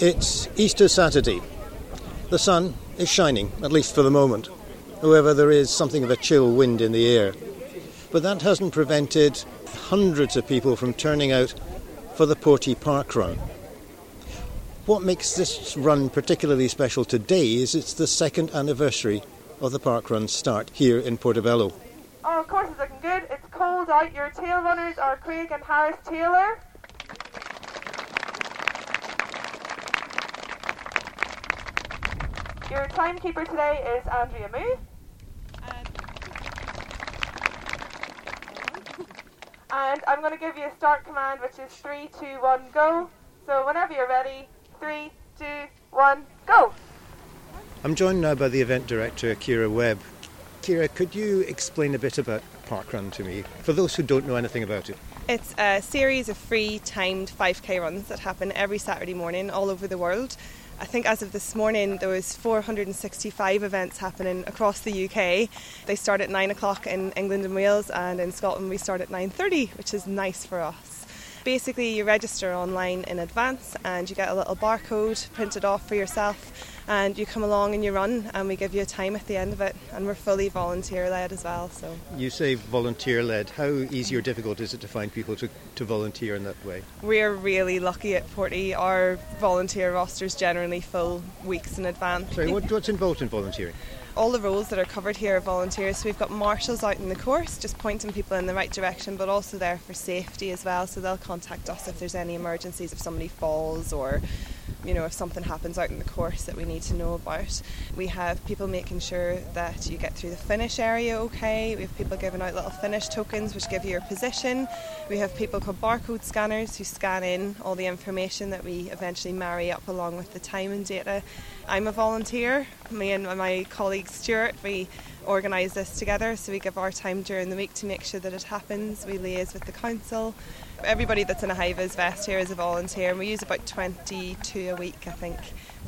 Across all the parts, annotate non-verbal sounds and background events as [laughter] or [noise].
It's Easter Saturday. The sun is shining, at least for the moment. However, there is something of a chill wind in the air. But that hasn't prevented hundreds of people from turning out for the Porty Park Run. What makes this run particularly special today is it's the second anniversary of the park run start here in Portobello. Oh, of course, it's looking good. It's cold out. Your tail runners are Craig and Harris Taylor. Your timekeeper today is Andrea Moo. And I'm going to give you a start command, which is three, two, one, go. So whenever you're ready, three, two, one, go. I'm joined now by the event director, Kira Webb. Kira, could you explain a bit about Parkrun to me, for those who don't know anything about it? It's a series of free timed 5k runs that happen every Saturday morning all over the world. I think as of this morning there was 465 events happening across the UK. They start at 9 o'clock in England and Wales and in Scotland we start at 9.30 which is nice for us. Basically you register online in advance and you get a little barcode printed off for yourself and you come along and you run and we give you a time at the end of it. And we're fully volunteer led as well so. You say volunteer led how easy or difficult is it to find people to, to volunteer in that way? We're really lucky at Porty. Our volunteer roster is generally full weeks in advance. Sorry what, what's involved in volunteering? All the roles that are covered here are volunteers. So we've got marshals out in the course, just pointing people in the right direction, but also there for safety as well. So they'll contact us if there's any emergencies, if somebody falls or you know, if something happens out in the course that we need to know about. We have people making sure that you get through the finish area okay. We have people giving out little finish tokens which give you your position. We have people called barcode scanners who scan in all the information that we eventually marry up along with the time and data. I'm a volunteer. Me and my colleague Stuart, we organise this together. So we give our time during the week to make sure that it happens. We liaise with the council. Everybody that's in a vis vest here is a volunteer, and we use about 22 a week, I think,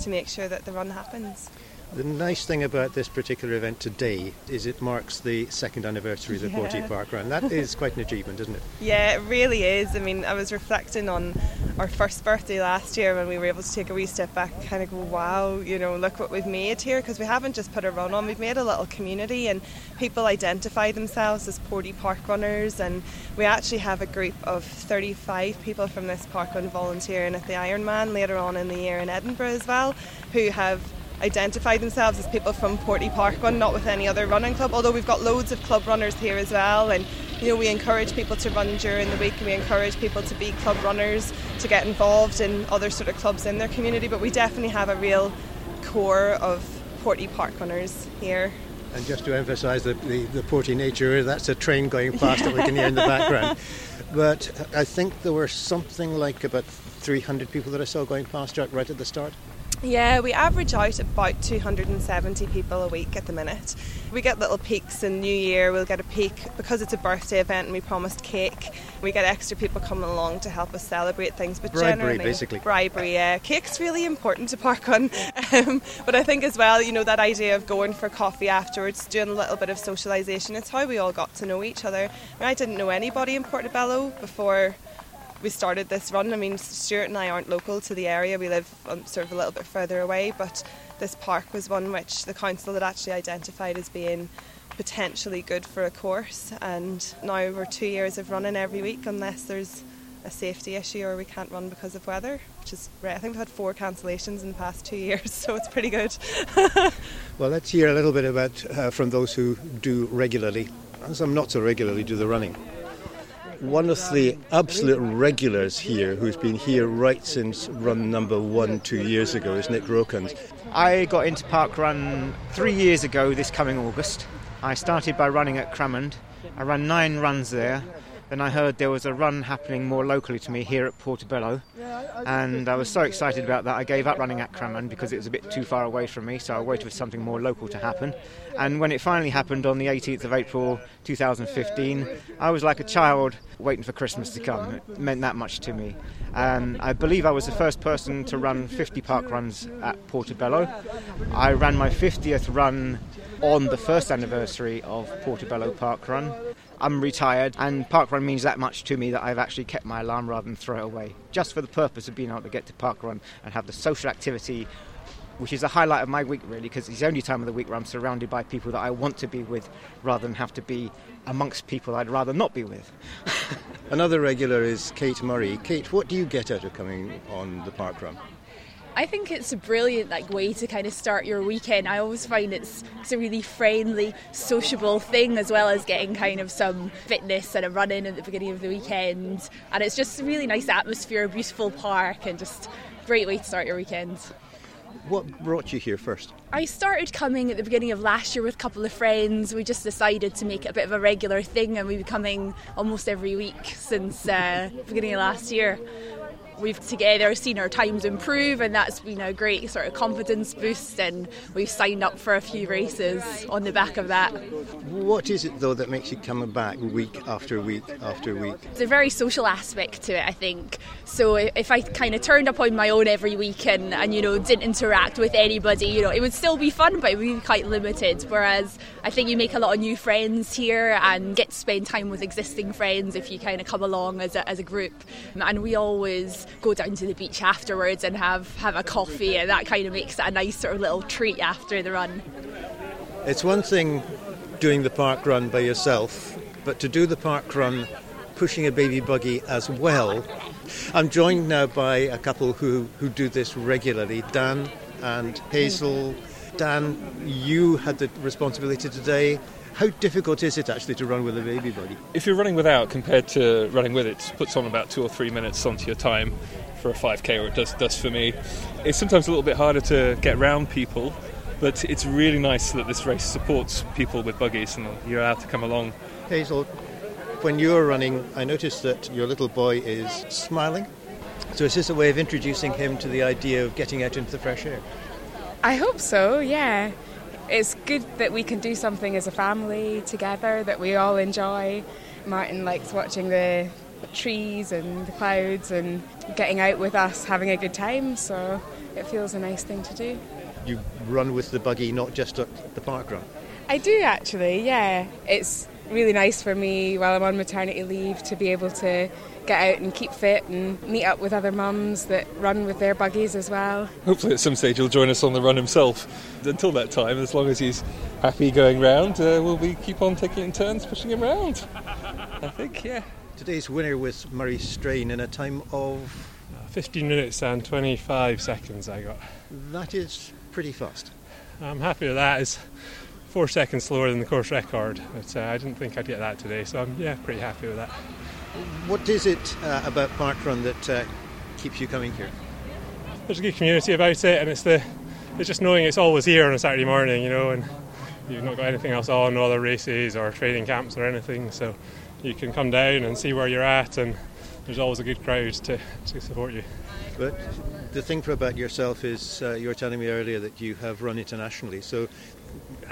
to make sure that the run happens. The nice thing about this particular event today is it marks the second anniversary of the yeah. Park Run. That is quite an achievement, isn't it? [laughs] Yeah, it really is. I mean, I was reflecting on our first birthday last year when we were able to take a wee step back and kind of go, wow, you know, look what we've made here because we haven't just put a run on, we've made a little community and people identify themselves as Porty Park runners and we actually have a group of 35 people from this park run volunteering at the Ironman later on in the year in Edinburgh as well who have identify themselves as people from Porty Park Run, not with any other running club. Although we've got loads of club runners here as well, and you know we encourage people to run during the week, and we encourage people to be club runners to get involved in other sort of clubs in their community. But we definitely have a real core of Porty Park runners here. And just to emphasise the, the, the porty nature, that's a train going past that we can hear in the [laughs] background. But I think there were something like about 300 people that I saw going past right at the start. Yeah, we average out about 270 people a week at the minute. We get little peaks in New Year, we'll get a peak because it's a birthday event and we promised cake. We get extra people coming along to help us celebrate things. But bribery, generally, basically. Bribery, yeah. Cake's really important to parkrun. [laughs] Um, but I think as well, you know, that idea of going for coffee afterwards, doing a little bit of socialisation, it's how we all got to know each other. I, mean, I didn't know anybody in Portobello before we started this run. I mean, Stuart and I aren't local to the area, we live um, sort of a little bit further away, but this park was one which the council had actually identified as being potentially good for a course. And now we're two years of running every week, unless there's a safety issue or we can't run because of weather, which is great. I think we've had four cancellations in the past two years, [laughs] so it's pretty good. [laughs] well, let's hear a little bit about uh, from those who do regularly, some not so regularly do the running one of the absolute regulars here who's been here right since run number one two years ago is Nick Rokans. I got into park run three years ago this coming August. I started by running at Cramond. I ran nine runs there then I heard there was a run happening more locally to me here at Portobello, and I was so excited about that I gave up running at Cramond because it was a bit too far away from me, so I waited for something more local to happen. And when it finally happened on the 18th of April 2015, I was like a child waiting for Christmas to come. It meant that much to me. And I believe I was the first person to run 50 park runs at Portobello. I ran my 50th run on the first anniversary of Portobello Park Run I'm retired, and parkrun means that much to me that I've actually kept my alarm rather than throw it away, just for the purpose of being able to get to parkrun and have the social activity which is the highlight of my week really because it's the only time of the week where I'm surrounded by people that I want to be with rather than have to be amongst people I'd rather not be with. [laughs] Another regular is Kate Murray. Kate, what do you get out of coming on the park run? I think it's a brilliant like way to kind of start your weekend. I always find it's it's a really friendly, sociable thing as well as getting kind of some fitness and a run in at the beginning of the weekend. And it's just a really nice atmosphere, a beautiful park, and just great way to start your weekend. What brought you here first? I started coming at the beginning of last year with a couple of friends. We just decided to make it a bit of a regular thing, and we've been coming almost every week since uh, the beginning of last year we've together seen our times improve, and that's been a great sort of confidence boost. And we've signed up for a few races on the back of that. What is it though that makes you come back week after week after week? It's a very social aspect to it, I think. So if I kind of turned up on my own every week and, and you know didn't interact with anybody, you know, it would still be fun, but it would be quite limited. Whereas I think you make a lot of new friends here and get to spend time with existing friends if you kind of come along as a, as a group. And we always go down to the beach afterwards and have, have a coffee, and that kind of makes it a nice sort of little treat after the run. It's one thing doing the park run by yourself, but to do the park run pushing a baby buggy as well. I'm joined now by a couple who, who do this regularly, Dan and Hazel. Dan, you had the responsibility today how difficult is it actually to run with a baby buggy? If you're running without compared to running with it, it puts on about two or three minutes onto your time for a 5k, or it does, does for me. It's sometimes a little bit harder to get around people, but it's really nice that this race supports people with buggies and you're allowed to come along. Hazel, when you were running, I noticed that your little boy is smiling. So is this a way of introducing him to the idea of getting out into the fresh air? I hope so, yeah it's good that we can do something as a family together that we all enjoy. Martin likes watching the trees and the clouds and getting out with us, having a good time, so it feels a nice thing to do. You run with the buggy, not just at the park run? I do actually, yeah. It's really nice for me while I'm on maternity leave to be able to get out and keep fit and meet up with other mums that run with their buggies as well. Hopefully, at some stage, he'll join us on the run himself. Until that time, as long as he's happy going round, uh, will we keep on taking in turns pushing him round. I think, yeah. Today's winner was Murray Strain in a time of 15 minutes and 25 seconds. I got. That is pretty fast. I'm happy with that. It's four seconds slower than the course record, but uh, I didn't think I'd get that today, so I'm yeah pretty happy with that. What is it uh, about Parkrun that uh, keeps you coming here? There's a good community about it, and it's the it's just knowing it's always here on a Saturday morning, you know, and you've not got anything else on, no other races or training camps or anything, so you can come down and see where you're at, and there's always a good crowd to, to support you. But the thing for about yourself is uh, you were telling me earlier that you have run internationally, so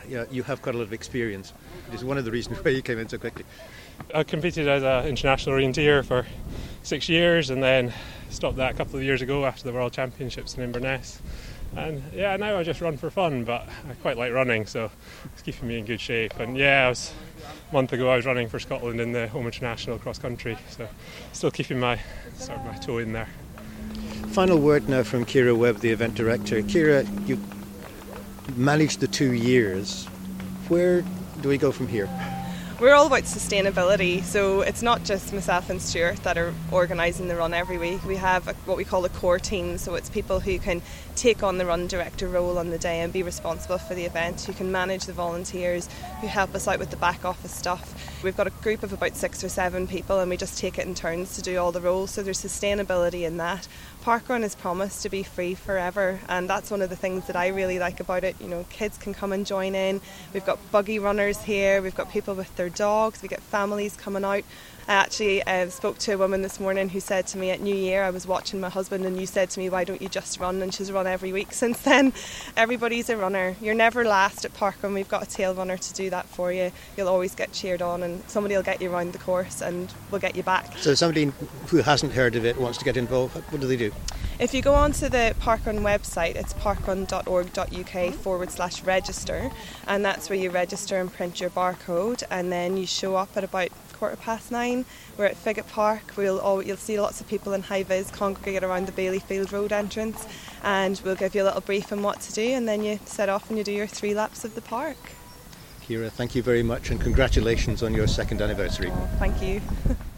yeah, you have quite a lot of experience. It is one of the reasons [laughs] why you came in so quickly. I competed as an international orienteer for six years and then stopped that a couple of years ago after the World Championships in Inverness. And yeah, now I just run for fun, but I quite like running, so it's keeping me in good shape. And yeah, I was, a month ago I was running for Scotland in the home international cross country, so still keeping my sort of my toe in there. Final word now from Kira Webb, the event director. Kira, you managed the two years. Where do we go from here? we're all about sustainability. So it's not just myself and Stuart that are organising the run every week. We have a, what we call a core team. So it's people who can take on the run director role on the day and be responsible for the event, who can manage the volunteers, who help us out with the back office stuff. We've got a group of about six or seven people and we just take it in turns to do all the roles. So there's sustainability in that. Parkrun is promised to be free forever, and that's one of the things that I really like about it. You know, kids can come and join in. We've got buggy runners here, we've got people with their dogs, we get families coming out. I actually uh, spoke to a woman this morning who said to me at New Year, I was watching my husband, and you said to me, Why don't you just run? And she's run every week since then. Everybody's a runner. You're never last at Parkrun. We've got a tail runner to do that for you. You'll always get cheered on, and somebody will get you around the course and we'll get you back. So, somebody who hasn't heard of it wants to get involved, what do they do? If you go onto the Parkrun website, it's parkrun.org.uk forward slash register, and that's where you register and print your barcode, and then you show up at about quarter past nine. We're at Figgate Park. We'll all, you'll see lots of people in high vis congregate around the Baileyfield Road entrance, and we'll give you a little brief on what to do, and then you set off and you do your three laps of the park. Kira, thank you very much, and congratulations on your second anniversary. Oh, thank you. [laughs]